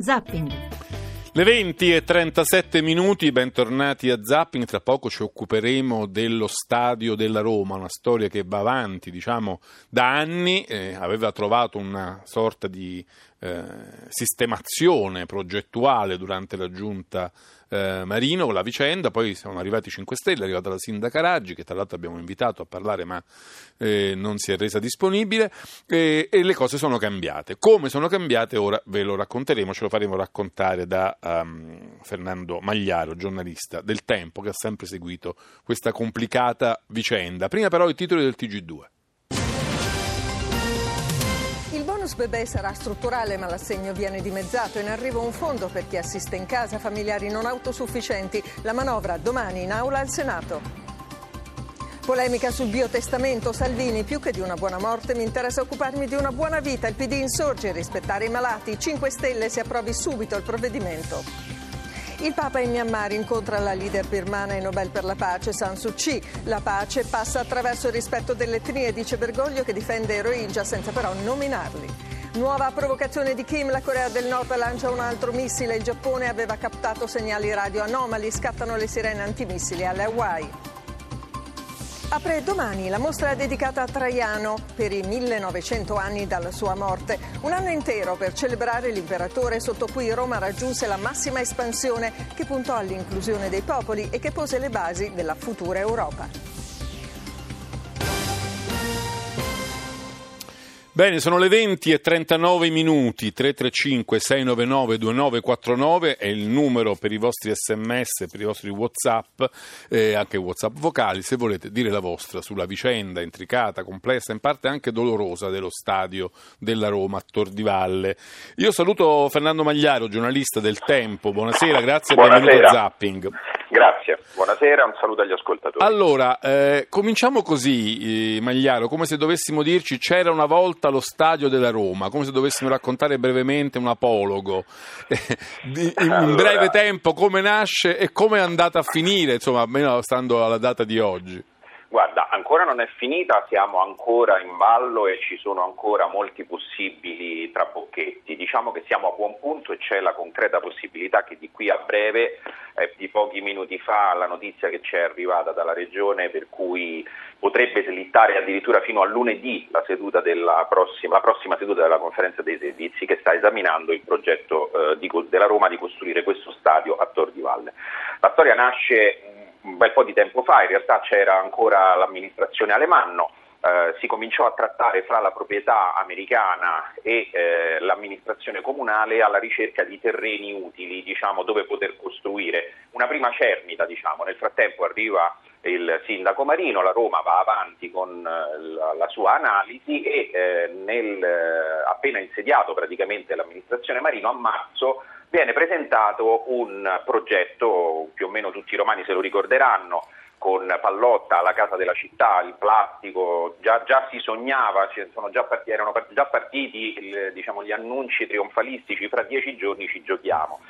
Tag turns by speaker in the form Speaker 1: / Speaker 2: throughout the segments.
Speaker 1: Zapping.
Speaker 2: Le 20 e 37 minuti, bentornati a Zapping. Tra poco ci occuperemo dello stadio della Roma, una storia che va avanti, diciamo, da anni. Eh, aveva trovato una sorta di eh, sistemazione progettuale durante la giunta eh, Marino con la vicenda, poi sono arrivati i 5 Stelle, è arrivata la sindaca Raggi che tra l'altro abbiamo invitato a parlare ma eh, non si è resa disponibile e, e, le cose sono cambiate. Come sono cambiate ora ve lo racconteremo, ce lo faremo raccontare da um, Fernando Magliaro, giornalista del Tempo che ha sempre seguito questa complicata vicenda. Prima però i titoli del TG2.
Speaker 3: Bonus bebè sarà strutturale ma l'assegno viene dimezzato. In arrivo un fondo per chi assiste in casa familiari non autosufficienti. La manovra domani in aula al Senato. Polemica sul biotestamento. Salvini, più che di una buona morte mi interessa occuparmi di una buona vita. Il PD insorge, rispettare i malati. 5 Stelle si approvi subito il provvedimento. Il Papa in Myanmar incontra la leader birmana e Nobel per la pace San Suu Kyi. La pace passa attraverso il rispetto delle etnie, dice Bergoglio che difende i Rohingya senza però nominarli. Nuova provocazione di Kim, la Corea del Nord lancia un altro missile, il Giappone aveva captato segnali radio anomali, scattano le sirene antimissili alle Hawaii. Apre domani la mostra dedicata a Traiano per i 1900 anni dalla sua morte. Un anno intero per celebrare l'imperatore sotto cui Roma raggiunse la massima espansione che puntò all'inclusione dei popoli e che pose le basi della futura Europa.
Speaker 2: Bene, sono le 20 e 39 minuti, 335 699 2949 è il numero per i vostri sms, per i vostri whatsapp, eh, anche whatsapp vocali, se volete dire la vostra sulla vicenda intricata, complessa, in parte anche dolorosa dello stadio della Roma a Tor di Valle. Io saluto Fernando Magliaro, giornalista del Tempo, buonasera, grazie
Speaker 4: per
Speaker 2: aver venuto a Zapping.
Speaker 4: Grazie, buonasera, un saluto agli ascoltatori.
Speaker 2: Allora, eh, cominciamo così, eh, Magliaro, come se dovessimo dirci c'era una volta lo stadio della Roma, come se dovessimo raccontare brevemente un apologo, in allora... breve tempo come nasce e come è andata a finire, insomma, almeno stando alla data di oggi.
Speaker 4: Ancora non è finita, siamo ancora in ballo e ci sono ancora molti possibili trabocchetti. Diciamo che siamo a buon punto e c'è la concreta possibilità che di qui a breve, eh, di pochi minuti fa, la notizia che ci è arrivata dalla Regione per cui potrebbe slittare addirittura fino a lunedì la, prossima, la prossima seduta della conferenza dei servizi che sta esaminando il progetto eh, di, della Roma di costruire questo stadio a Tor di Valle. La storia nasce un bel po' di tempo fa, in realtà c'era ancora l'amministrazione Alemanno, eh, si cominciò a trattare fra la proprietà americana e eh, l'amministrazione comunale alla ricerca di terreni utili diciamo, dove poter costruire una prima cernita. Diciamo. Nel frattempo arriva il sindaco Marino, la Roma va avanti con eh, la, la sua analisi e eh, nel, eh, appena insediato praticamente l'amministrazione Marino a marzo viene presentato un progetto, più o meno tutti i romani se lo ricorderanno, con Pallotta, la casa della città, il plastico, già, già si sognava, già partiti, erano già partiti diciamo, gli annunci trionfalistici, fra dieci giorni ci giochiamo.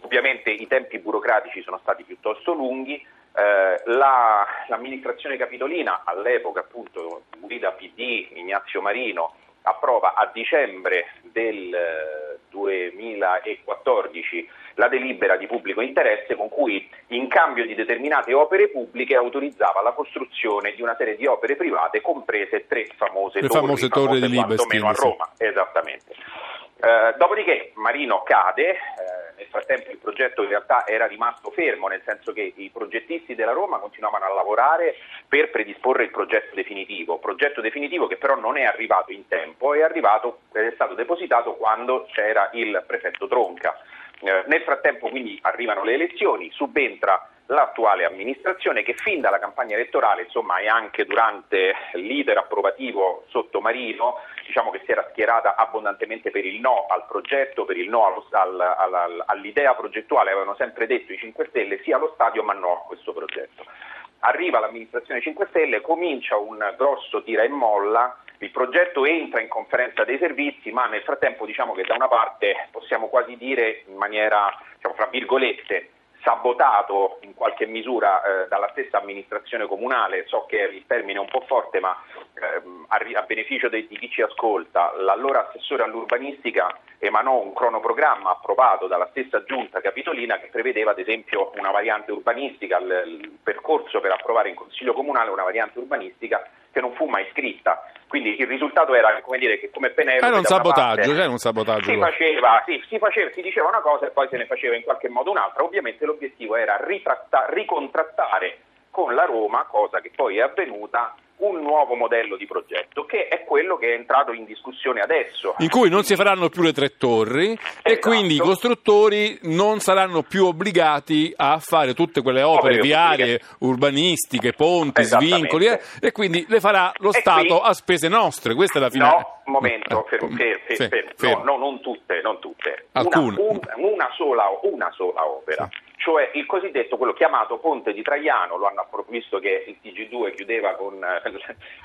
Speaker 4: Ovviamente i tempi burocratici sono stati piuttosto lunghi, eh, la, l'amministrazione capitolina, all'epoca appunto guida PD, Ignazio Marino, approva a dicembre del 2014 la delibera di pubblico interesse con cui in cambio di determinate opere pubbliche autorizzava la costruzione di una serie di opere private, comprese tre famose
Speaker 2: Le
Speaker 4: torri,
Speaker 2: famose torri di Libestin,
Speaker 4: a Roma. Esattamente. Eh, dopodiché Marino cade, eh, nel frattempo il progetto in realtà era rimasto fermo, nel senso che i progettisti della Roma continuavano a lavorare per predisporre il progetto definitivo, progetto definitivo che però non è arrivato in tempo, è, arrivato, è stato depositato quando c'era il prefetto Tronca. Eh, nel frattempo quindi arrivano le elezioni, subentra l'attuale amministrazione che fin dalla campagna elettorale insomma, e anche durante l'iter approvativo sottomarino diciamo che si era schierata abbondantemente per il no al progetto, per il no allo, al, al, all'idea progettuale, avevano sempre detto i 5 Stelle sì allo stadio ma no a questo progetto. Arriva l'amministrazione 5 Stelle, comincia un grosso tira e molla il progetto entra in conferenza dei servizi, ma nel frattempo diciamo che da una parte possiamo quasi dire in maniera, diciamo, fra virgolette, sabotato in qualche misura eh, dalla stessa amministrazione comunale, so che il termine è un po' forte, ma ehm, a, a, beneficio di, di chi ci ascolta, l'allora assessore all'urbanistica emanò un cronoprogramma approvato dalla stessa giunta capitolina che prevedeva ad esempio una variante urbanistica, il, il percorso per approvare in Consiglio Comunale una variante urbanistica che non fu mai scritta. Quindi il risultato era come dire che come Penelope
Speaker 2: era un sabotaggio, parte, un sabotaggio
Speaker 4: si, faceva, sì, si, faceva, si diceva una cosa e poi se ne faceva in qualche modo un'altra. Ovviamente l'obiettivo era ricontrattare con la Roma, cosa che poi è avvenuta, un nuovo modello di progetto che è quello che è entrato in discussione adesso.
Speaker 2: In cui non si faranno più le tre torri esatto. e quindi i costruttori non saranno più obbligati a fare tutte quelle opere, viarie, urbanistiche, ponti, svincoli eh, e quindi le farà lo e Stato qui... a spese nostre. Questa è la finale.
Speaker 4: No, momento, eh, fermo, fermo, fermo, fermo. No, no, non tutte, non tutte. Una, un, una, sola, una sola opera. Sì cioè il cosiddetto, quello chiamato Ponte di Traiano, lo hanno visto che il TG2 chiudeva con eh,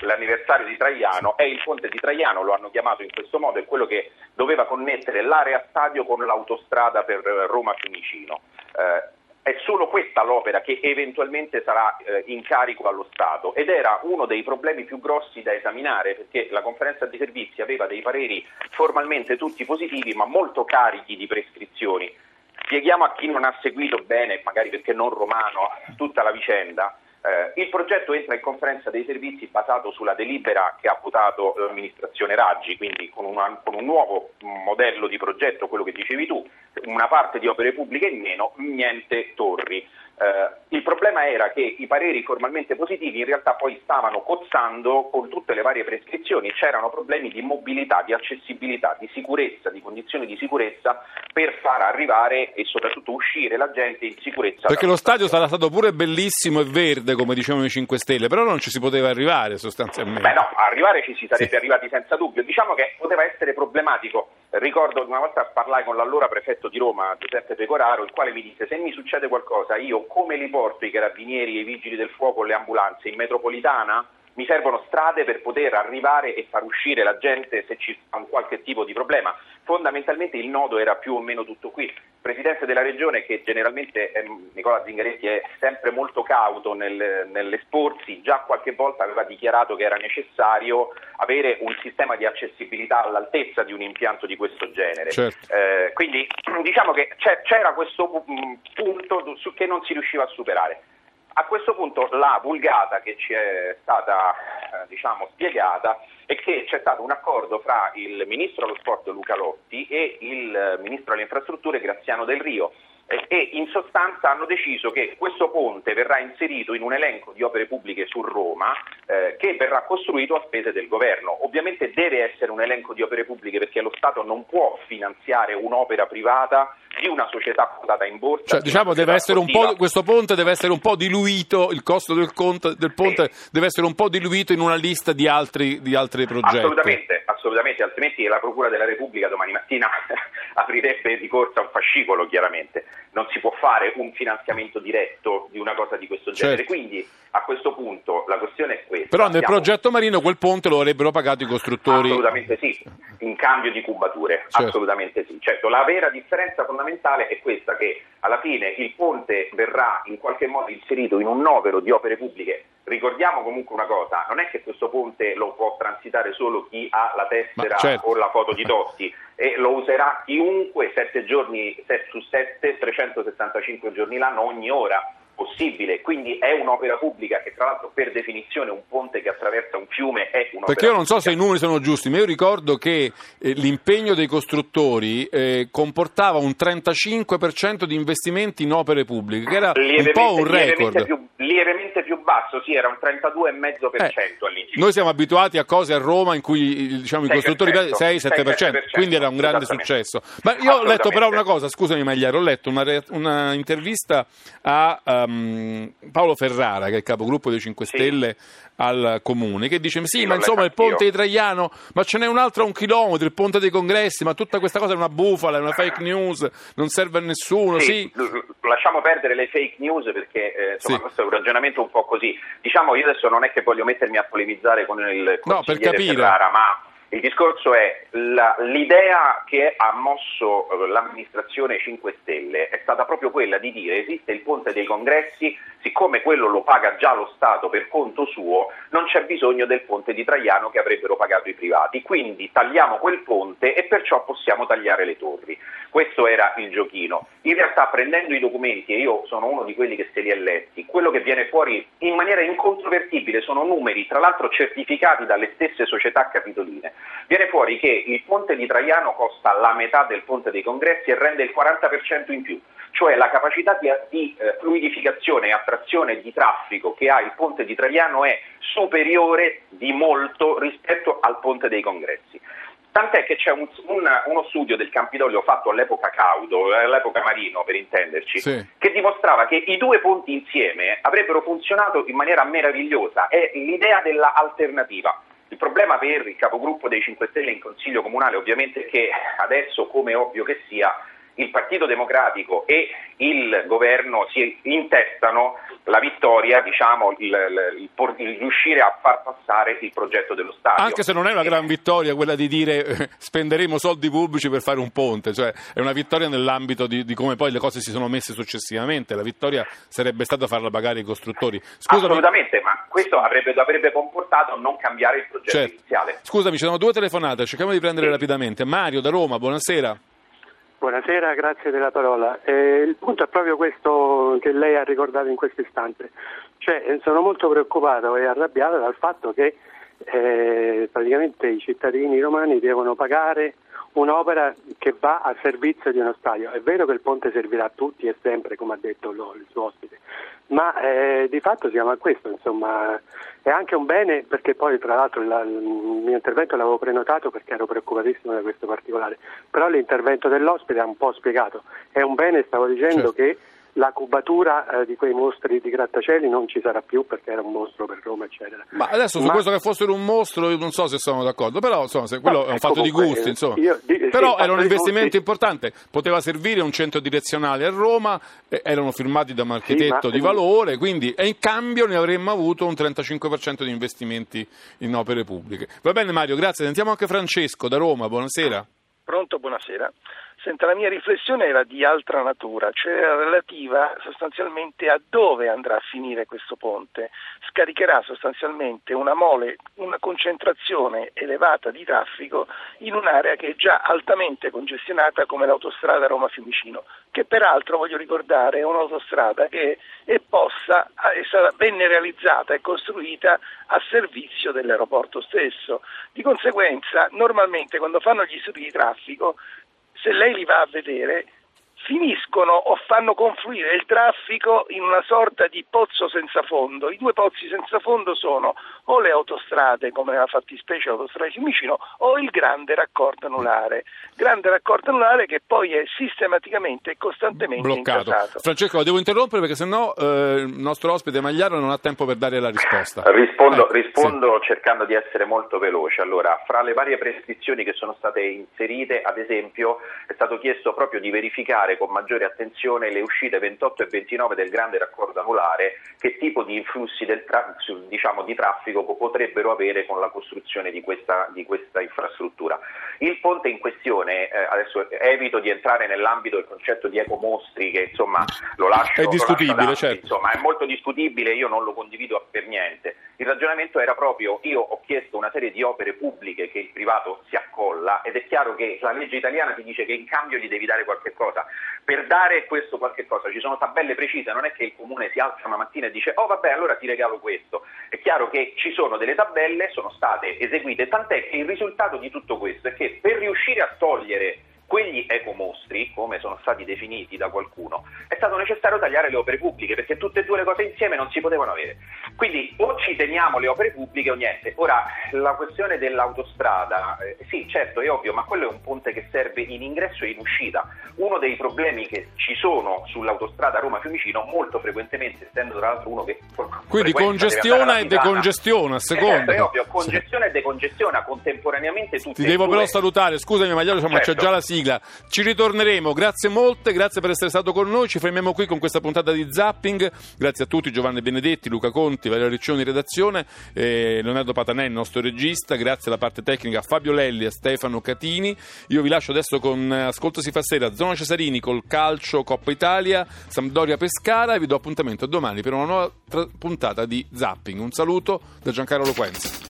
Speaker 4: l'anniversario di Traiano, è il Ponte di Traiano, lo hanno chiamato in questo modo, è quello che doveva connettere l'area stadio con l'autostrada per Roma-Fiumicino. Eh, è solo questa l'opera che eventualmente sarà eh, in carico allo Stato ed era uno dei problemi più grossi da esaminare perché la conferenza di servizi aveva dei pareri formalmente tutti positivi ma molto carichi di prescrizioni Spieghiamo a chi non ha seguito bene, magari perché non romano, tutta la vicenda. Eh, il progetto entra in conferenza dei servizi basato sulla delibera che ha votato l'amministrazione Raggi, quindi con, una, con, un nuovo modello di progetto, quello che dicevi tu, una parte di opere pubbliche in meno, niente torri. Eh, il problema era che i pareri formalmente positivi in realtà poi stavano cozzando con tutte le varie prescrizioni, c'erano problemi di mobilità, di accessibilità, di sicurezza, di condizioni di sicurezza per far arrivare e soprattutto uscire la gente in sicurezza.
Speaker 2: Perché lo stadio sarà stato pure bellissimo e verde, come dicevano i 5 Stelle, però non ci si poteva arrivare sostanzialmente.
Speaker 4: Beh no, arrivare ci si sarebbe sì. arrivati senza dubbio. Diciamo che poteva essere problematico Ricordo una volta parlai con l'allora prefetto di Roma, Giuseppe Pecoraro, il quale mi disse se mi succede qualcosa io come li porto i carabinieri i vigili del fuoco, le ambulanze in metropolitana? Mi servono strade per poter arrivare e far uscire la gente se ci sta un qualche tipo di problema. Fondamentalmente il nodo era più o meno tutto qui. Il Presidente della Regione, che generalmente eh, Nicola Zingaretti è sempre molto cauto nel, nell'esporsi, già qualche volta aveva dichiarato che era necessario avere un sistema di accessibilità all'altezza di un impianto di questo genere. Certo. Eh, quindi diciamo che c'era questo mm, punto su che non si riusciva a superare. A questo punto la vulgata che ci è stata eh, diciamo, spiegata è che c'è stato un accordo fra il Ministro dello Sport Luca Lotti e il Ministro delle Infrastrutture Graziano Del Rio e in sostanza hanno deciso che questo ponte verrà inserito in un elenco di opere pubbliche su Roma eh, che verrà costruito a spese del governo. Ovviamente deve essere un elenco di opere pubbliche perché lo Stato non può finanziare un'opera privata di una società quotata in borsa.
Speaker 2: Cioè, diciamo, deve essere un po', questo ponte deve essere un po' diluito, il costo del, conto, del ponte sì. deve essere un po' diluito in una lista di altri, di altri progetti.
Speaker 4: Assolutamente, assolutamente, altrimenti la Procura della Repubblica domani mattina aprirebbe di corsa un fascicolo, chiaramente. Non si può fare un finanziamento diretto di una cosa di questo genere. Certo. Quindi a questo punto la questione è questa.
Speaker 2: Però nel Siamo... progetto marino quel ponte lo avrebbero pagato i costruttori?
Speaker 4: Assolutamente sì, in cambio di cubature, certo. assolutamente sì. Certo, la vera differenza fondamentale è questa che alla fine il ponte verrà in qualche modo inserito in un novero di opere pubbliche. Ricordiamo comunque una cosa, non è che questo ponte lo può transitare solo chi ha la tessera certo. o la foto di Totti, e lo userà chiunque 7 giorni 7 su 7, 365 giorni l'anno, ogni ora possibile, quindi è un'opera pubblica che tra l'altro per definizione un ponte che attraversa un fiume è un'opera
Speaker 2: Perché io non so
Speaker 4: pubblica.
Speaker 2: se i numeri sono giusti, ma io ricordo che eh, l'impegno dei costruttori eh, comportava un 35% di investimenti in opere pubbliche, che era un po' un record.
Speaker 4: Più, lievemente più basso, sì, era un 32,5% eh, all'inizio.
Speaker 2: Noi siamo abituati a cose a Roma in cui diciamo, i costruttori 6-7%, quindi era un grande successo. Ma io ho letto però una cosa, scusami Magliaro, ho letto una, una intervista a um, Paolo Ferrara, che è il capogruppo dei 5 sì. Stelle al comune, che dice: Sì, sì ma insomma il ponte di Traiano, ma ce n'è un altro a un chilometro, il ponte dei congressi, ma tutta questa cosa è una bufala, è una fake news, non serve a nessuno. Sì, sì.
Speaker 4: Lasciamo perdere le fake news perché eh, insomma, questo è un ragionamento un po' così. Diciamo, io adesso non è che voglio mettermi a polemizzare con il
Speaker 2: no, per capire.
Speaker 4: Ferrara, ma Il discorso è la, l'idea che ha mosso eh, l'amministrazione 5 Stelle è stata proprio quella di dire esiste il ponte dei congressi, siccome quello lo paga già lo Stato per conto suo, non c'è bisogno del ponte di Traiano che avrebbero pagato i privati, quindi tagliamo quel ponte e perciò possiamo tagliare le torri. Questo era il giochino. In realtà prendendo i documenti, e io sono uno di quelli che se li ha letti, quello che viene fuori in maniera incontrovertibile sono numeri, tra l'altro certificati dalle stesse società capitoline viene fuori che il ponte di Traiano costa la metà del ponte dei congressi e rende il 40% in più, cioè la capacità di, di eh, fluidificazione e attrazione di traffico che ha il ponte di Traiano è superiore di molto rispetto al ponte dei congressi. Tant'è che c'è un, un, uno studio del Campidoglio fatto all'epoca Caudo, eh, all'epoca Marino per intenderci, sì. che dimostrava che i due ponti insieme avrebbero funzionato in maniera meravigliosa. È l'idea dell'alternativa. Il problema per il capogruppo dei 5 Stelle in Consiglio Comunale ovviamente è che adesso, come ovvio che sia, il Partito Democratico e il governo si intestano la vittoria, diciamo, il, il, il, riuscire a far passare il progetto dello Stato.
Speaker 2: Anche se non è una gran vittoria quella di dire eh, spenderemo soldi pubblici per fare un ponte, cioè è una vittoria nell'ambito di, di, come poi le cose si sono messe successivamente, la vittoria sarebbe stata farla pagare i costruttori.
Speaker 4: Scusami. Assolutamente, ma questo avrebbe, avrebbe, comportato non cambiare il progetto certo. iniziale.
Speaker 2: Scusami, ci sono due telefonate, cerchiamo di prendere sì. rapidamente. Mario da Roma, buonasera.
Speaker 1: Buonasera, grazie della parola. Eh, il punto è proprio questo che lei ha ricordato in questo istante. Cioè, eh, sono molto preoccupato e arrabbiato dal fatto che eh, praticamente i cittadini romani devono pagare un'opera che va a servizio di uno stadio. È vero che il ponte servirà a tutti e sempre, come ha detto lo, il suo ospite, ma eh, di fatto siamo a questo, insomma, è anche un bene perché poi tra l'altro la, il mio intervento l'avevo prenotato perché ero preoccupatissimo da questo particolare, però l'intervento dell'ospite ha un po' spiegato, è un bene, stavo dicendo certo. che la cubatura eh, di quei mostri di grattacieli non ci sarà più perché era un mostro per Roma, eccetera.
Speaker 2: Ma adesso su Ma... questo che fossero un mostro io non so se sono d'accordo, però insomma, quello no, è un fatto comunque, di gusti, insomma. Io, di, però sì, era un investimento importante, poteva servire un centro direzionale a Roma, eh, erano firmati da un architetto sì, di valore, quindi e in cambio ne avremmo avuto un 35% di investimenti in opere pubbliche. Va bene Mario, grazie. Sentiamo anche Francesco da Roma, buonasera.
Speaker 5: Pronto, buonasera. Senta, la mia riflessione era di altra natura, cioè relativa sostanzialmente a dove andrà a finire questo ponte. Scaricherà sostanzialmente una mole, una concentrazione elevata di traffico in un'area che è già altamente congestionata come l'autostrada Roma-Fiumicino, che peraltro, voglio ricordare, è un'autostrada che è posta, è stata, venne realizzata e costruita a servizio dell'aeroporto stesso. Di conseguenza, normalmente quando fanno gli studi di traffico se lei li va a vedere, finiscono o fanno confluire il traffico in una sorta di pozzo senza fondo. I due pozzi senza fondo sono o le autostrade, come nella fattispecie l'autostrada di Fiumicino, o il grande raccordo anulare. Grande raccordo anulare che poi è sistematicamente e costantemente
Speaker 2: bloccato.
Speaker 5: Incasato.
Speaker 2: Francesco, lo devo interrompere perché sennò eh, il nostro ospite Magliaro non ha tempo per dare la risposta.
Speaker 4: Rispondo, eh, rispondo sì. cercando di essere molto veloce. Allora, fra le varie prescrizioni che sono state inserite, ad esempio, è stato chiesto proprio di verificare con maggiore attenzione le uscite 28 e 29 del grande raccordo anulare, che tipo di influssi tra- diciamo, di traffico potrebbero avere con la costruzione di questa, di questa infrastruttura. Il ponte in questione, eh, adesso evito di entrare nell'ambito del concetto di ecomostri che insomma lo lascio,
Speaker 2: è discutibile,
Speaker 4: lascio
Speaker 2: certo.
Speaker 4: insomma, è molto discutibile, io non lo condivido per niente. Il ragionamento era proprio, io ho chiesto una serie di opere pubbliche che il privato si accolla ed è chiaro che la legge italiana ti dice che in cambio gli devi dare qualche cosa per dare questo qualche cosa. Ci sono tabelle precise, non è che il comune si alza una mattina e dice oh vabbè allora ti regalo questo, è chiaro che ci sono delle tabelle, sono state eseguite, tant'è che il risultato di tutto questo è che per riuscire a togliere quegli ecomostri, come sono stati definiti da qualcuno, è stato necessario tagliare le opere pubbliche perché tutte e due le cose insieme non si potevano avere. Quindi o ci teniamo le opere pubbliche o niente. Ora, la questione dell'autostrada, eh, sì, certo, è ovvio, ma quello è un ponte che serve in ingresso e in uscita. Uno dei problemi che ci sono sull'autostrada Roma-Fiumicino, molto frequentemente, essendo tra l'altro uno che...
Speaker 2: Quindi congestiona e decongestiona, a seconda.
Speaker 4: Eh, certo, è ovvio, congestiona sì. e decongestiona contemporaneamente tutte
Speaker 2: Ti devo
Speaker 4: due.
Speaker 2: però salutare, scusami Magliaro, ma certo. c'è già la sigla sigla. Ci ritorneremo, grazie molte, grazie per essere stato con noi. Ci fermiamo qui con questa puntata di Zapping. Grazie a tutti, Giovanni Benedetti, Luca Conti, Valerio Riccioni redazione, eh, Leonardo Patanè, il nostro regista. Grazie alla parte tecnica a Fabio Lelli e a Stefano Catini. Io vi lascio adesso con eh, Ascolto si fa sera, Zona Cesarini col calcio Coppa Italia, Sampdoria Pescara e vi do appuntamento domani per una nuova tra- puntata di Zapping. Un saluto da Giancarlo Loquenza.